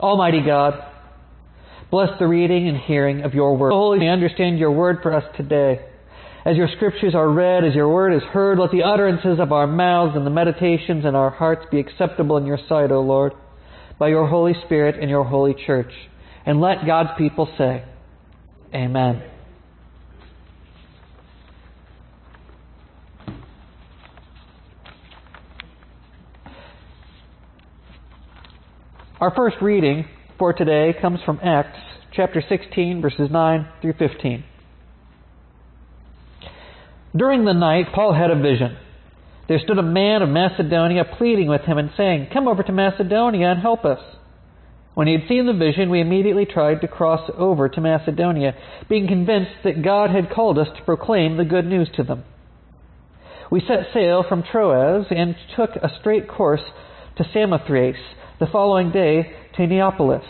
Almighty God, bless the reading and hearing of your word. Holy, may understand your word for us today. As your scriptures are read, as your word is heard, let the utterances of our mouths and the meditations in our hearts be acceptable in your sight, O Lord, by your Holy Spirit and your holy church. And let God's people say, Amen. Our first reading for today comes from Acts chapter 16, verses 9 through 15. During the night, Paul had a vision. There stood a man of Macedonia pleading with him and saying, Come over to Macedonia and help us. When he had seen the vision, we immediately tried to cross over to Macedonia, being convinced that God had called us to proclaim the good news to them. We set sail from Troas and took a straight course to Samothrace, the following day to Neapolis,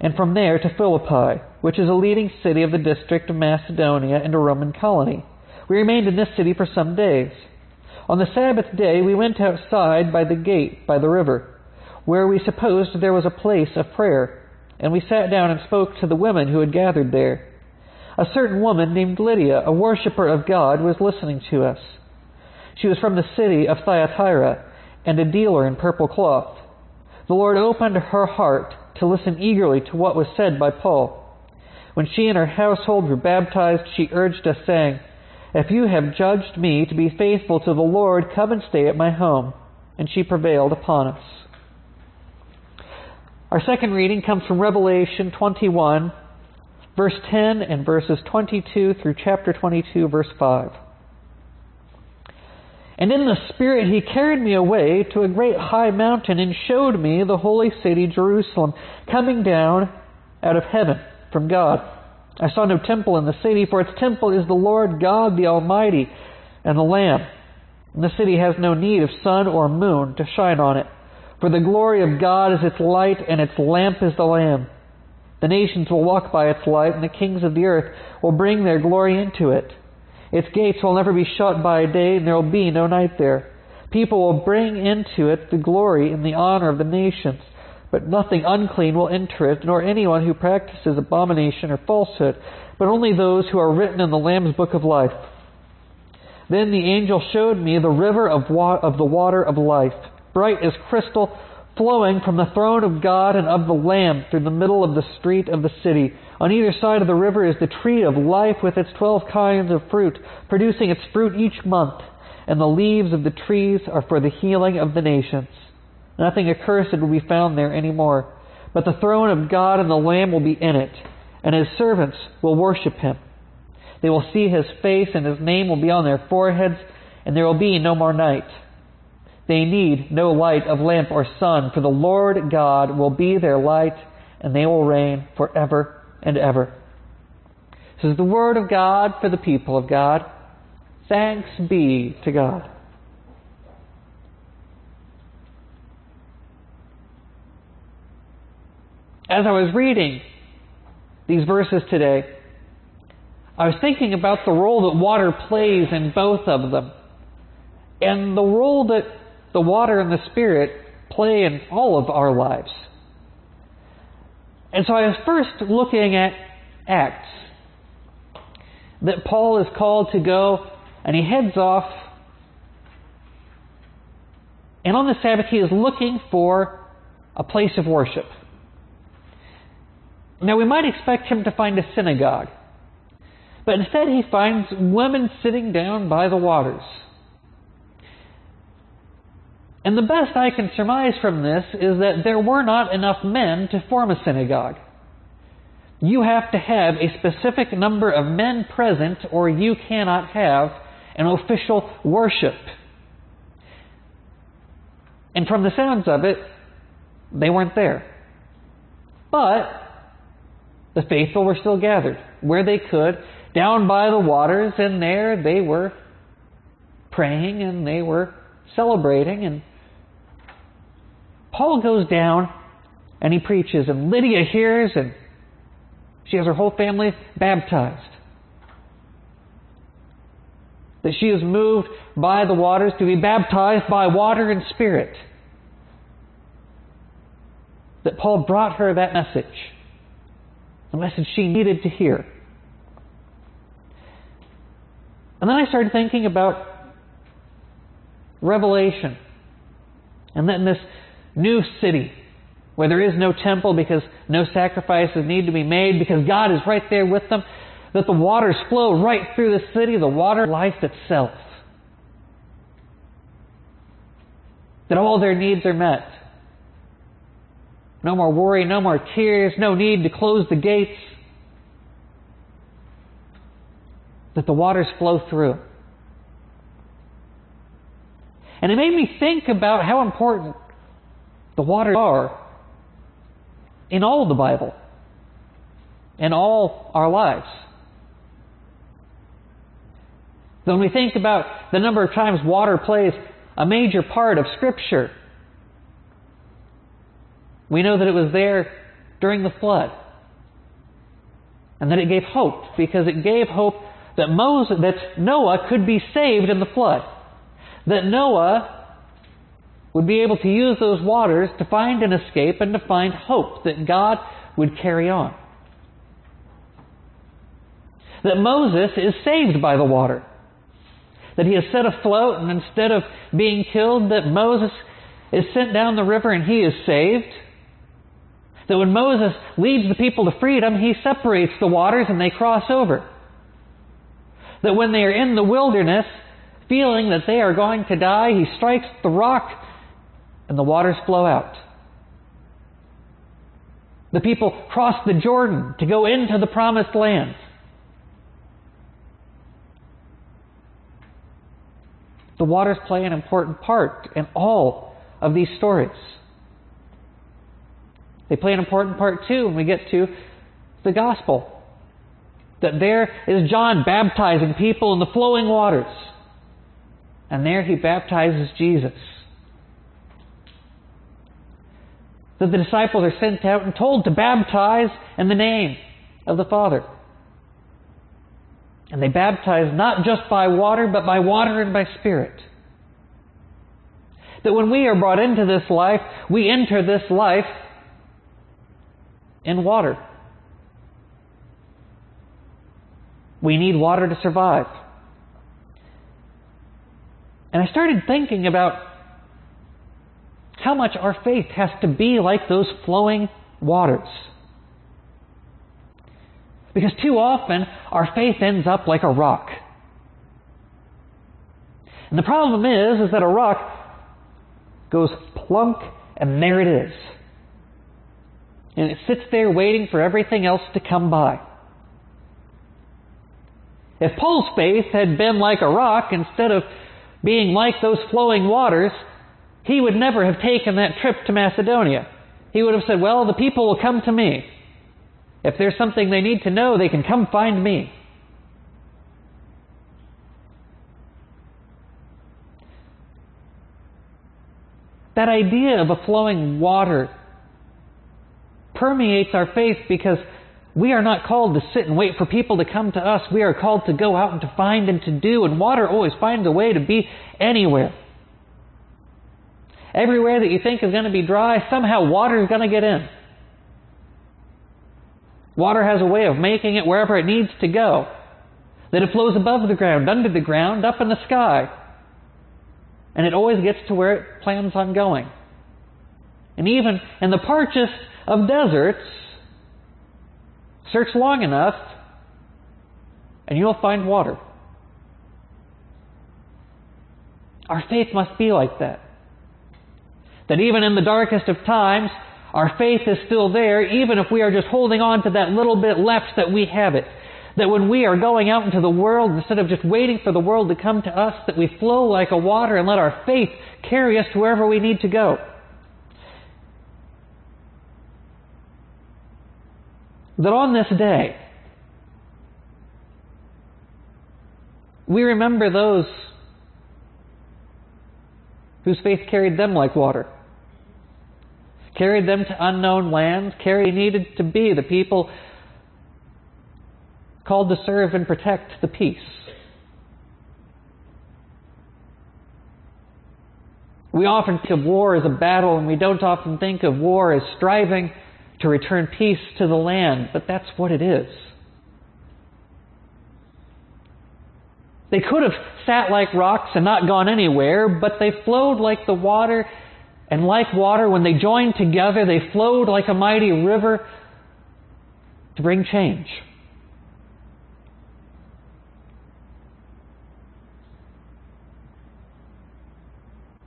and from there to Philippi, which is a leading city of the district of Macedonia and a Roman colony. We remained in this city for some days. On the Sabbath day, we went outside by the gate by the river where we supposed there was a place of prayer, and we sat down and spoke to the women who had gathered there. A certain woman named Lydia, a worshipper of God, was listening to us. She was from the city of Thyatira and a dealer in purple cloth. The Lord opened her heart to listen eagerly to what was said by Paul. When she and her household were baptized, she urged us, saying, If you have judged me to be faithful to the Lord, come and stay at my home. And she prevailed upon us. Our second reading comes from Revelation 21, verse 10, and verses 22 through chapter 22, verse 5. And in the Spirit he carried me away to a great high mountain and showed me the holy city Jerusalem coming down out of heaven from God. I saw no temple in the city, for its temple is the Lord God the Almighty and the Lamb. And the city has no need of sun or moon to shine on it for the glory of God is its light, and its lamp is the Lamb. The nations will walk by its light, and the kings of the earth will bring their glory into it. Its gates will never be shut by day, and there will be no night there. People will bring into it the glory and the honor of the nations, but nothing unclean will enter it, nor anyone who practices abomination or falsehood, but only those who are written in the Lamb's book of life. Then the angel showed me the river of, wa- of the water of life bright as crystal, flowing from the throne of God and of the Lamb through the middle of the street of the city. On either side of the river is the tree of life with its twelve kinds of fruit, producing its fruit each month, and the leaves of the trees are for the healing of the nations. Nothing accursed will be found there any more, but the throne of God and the Lamb will be in it, and his servants will worship him. They will see his face, and his name will be on their foreheads, and there will be no more night. They need no light of lamp or sun, for the Lord God will be their light, and they will reign forever and ever. This is the word of God for the people of God. Thanks be to God. As I was reading these verses today, I was thinking about the role that water plays in both of them, and the role that the water and the Spirit play in all of our lives. And so I was first looking at Acts. That Paul is called to go, and he heads off. And on the Sabbath, he is looking for a place of worship. Now, we might expect him to find a synagogue, but instead, he finds women sitting down by the waters. And the best I can surmise from this is that there were not enough men to form a synagogue. You have to have a specific number of men present, or you cannot have an official worship. And from the sounds of it, they weren't there. But the faithful were still gathered where they could, down by the waters, and there they were praying and they were celebrating and Paul goes down and he preaches, and Lydia hears, and she has her whole family baptized. That she is moved by the waters to be baptized by water and spirit. that Paul brought her that message, the message she needed to hear. And then I started thinking about Revelation. And then this new city, where there is no temple because no sacrifices need to be made, because God is right there with them, that the waters flow right through the city, the water life itself. That all their needs are met. No more worry, no more tears, no need to close the gates. That the waters flow through. And it made me think about how important the waters are in all the Bible, in all our lives. When we think about the number of times water plays a major part of Scripture, we know that it was there during the flood. And that it gave hope, because it gave hope that Moses, that Noah could be saved in the flood that Noah would be able to use those waters to find an escape and to find hope that God would carry on. That Moses is saved by the water. That he is set afloat and instead of being killed, that Moses is sent down the river and he is saved. That when Moses leads the people to freedom, he separates the waters and they cross over. That when they are in the wilderness, feeling that they are going to die, he strikes the rock and the waters flow out. The people cross the Jordan to go into the promised land. The waters play an important part in all of these stories. They play an important part too when we get to the gospel. That there is John baptizing people in the flowing waters. And there he baptizes Jesus. That the disciples are sent out and told to baptize in the name of the Father. And they baptize not just by water, but by water and by Spirit. That when we are brought into this life, we enter this life in water. We need water to survive. And I started thinking about how much our faith has to be like those flowing waters. Because too often, our faith ends up like a rock. And the problem is, is that a rock goes plunk and there it is. And it sits there waiting for everything else to come by. If Paul's faith had been like a rock instead of being like those flowing waters, he would never have taken that trip to Macedonia. He would have said, Well, the people will come to me. If there's something they need to know, they can come find me. That idea of a flowing water permeates our faith because we are not called to sit and wait for people to come to us. We are called to go out and to find and to do. And water always finds a way to be anywhere. Everywhere that you think is going to be dry, somehow water is going to get in. Water has a way of making it wherever it needs to go. That it flows above the ground, under the ground, up in the sky. And it always gets to where it plans on going. And even in the parchest of deserts, Search long enough, and you'll find water. Our faith must be like that. That even in the darkest of times, our faith is still there, even if we are just holding on to that little bit left that we have it. That when we are going out into the world, instead of just waiting for the world to come to us, that we flow like a water and let our faith carry us to wherever we need to go. that on this day, we remember those whose faith carried them like water, carried them to unknown lands, carried needed to be the people called to serve and protect the peace. We often think of war as a battle, and we don't often think of war as striving to return peace to the land, but that's what it is. They could have sat like rocks and not gone anywhere, but they flowed like the water, and like water, when they joined together, they flowed like a mighty river to bring change.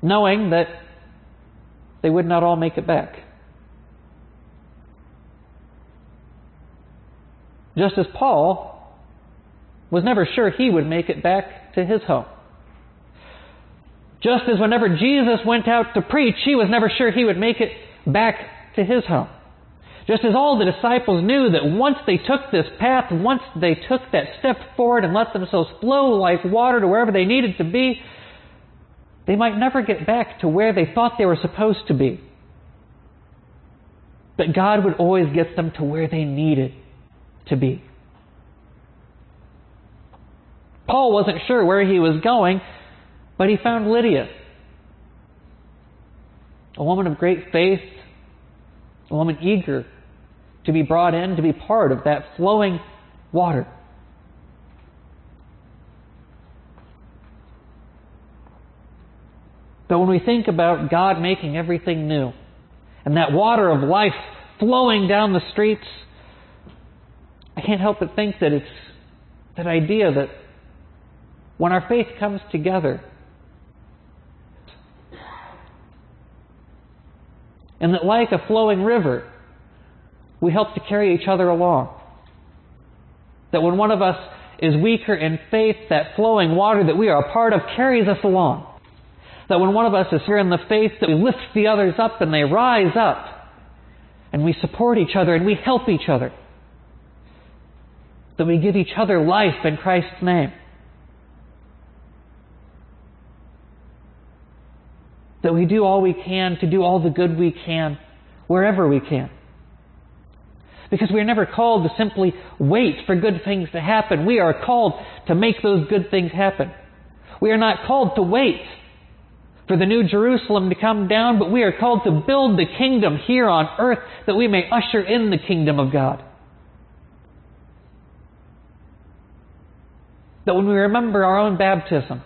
knowing that they would not all make it back. Just as Paul was never sure he would make it back to his home. Just as whenever Jesus went out to preach, he was never sure he would make it back to his home. Just as all the disciples knew that once they took this path, once they took that step forward and let themselves flow like water to wherever they needed to be, they might never get back to where they thought they were supposed to be. But God would always get them to where they needed to be. Paul wasn't sure where he was going, but he found Lydia, a woman of great faith, a woman eager to be brought in to be part of that flowing water. But when we think about God making everything new and that water of life flowing down the streets, I can't help but think that it's that idea that when our faith comes together, and that like a flowing river, we help to carry each other along. That when one of us is weaker in faith, that flowing water that we are a part of carries us along. That when one of us is here in the faith, that we lift the others up and they rise up. And we support each other and we help each other. That we give each other life in Christ's name. That we do all we can to do all the good we can wherever we can. Because we are never called to simply wait for good things to happen. We are called to make those good things happen. We are not called to wait for the new Jerusalem to come down, but we are called to build the kingdom here on earth that we may usher in the kingdom of God. That when we remember our own baptism,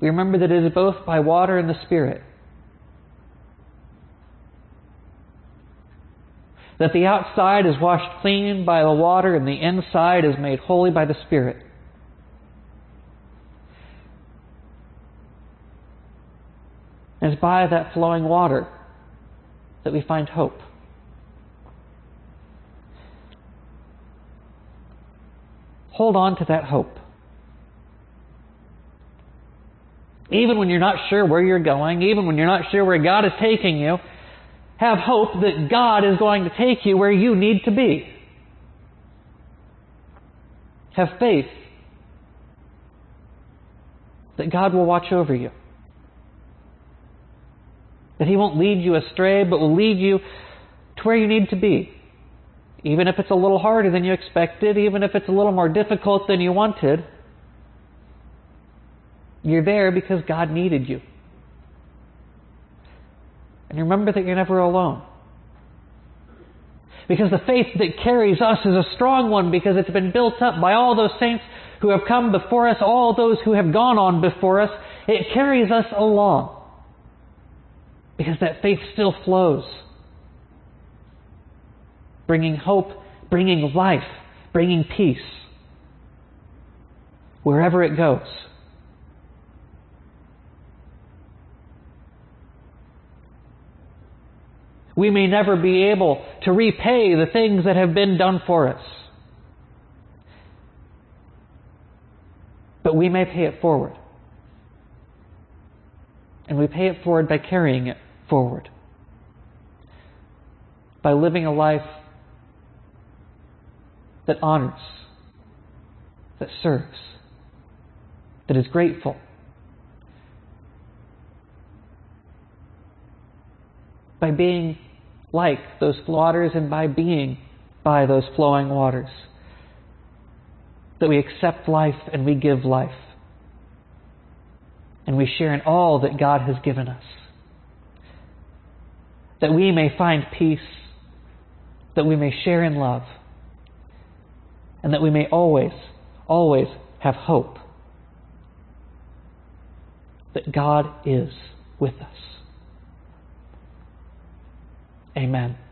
we remember that it is both by water and the Spirit. That the outside is washed clean by the water and the inside is made holy by the Spirit. And it's by that flowing water that we find hope. Hold on to that hope. Even when you're not sure where you're going, even when you're not sure where God is taking you, have hope that God is going to take you where you need to be. Have faith that God will watch over you. That He won't lead you astray, but will lead you to where you need to be. Even if it's a little harder than you expected, even if it's a little more difficult than you wanted, you're there because God needed you. And remember that you're never alone. Because the faith that carries us is a strong one because it's been built up by all those saints who have come before us, all those who have gone on before us. It carries us along. Because that faith still flows, bringing hope, bringing life, bringing peace wherever it goes. We may never be able to repay the things that have been done for us. But we may pay it forward. And we pay it forward by carrying it forward by living a life that honors, that serves, that is grateful. By being like those waters and by being by those flowing waters. That we accept life and we give life. and we share in all that God has given us. That we may find peace, that we may share in love, and that we may always, always have hope that God is with us. Amen.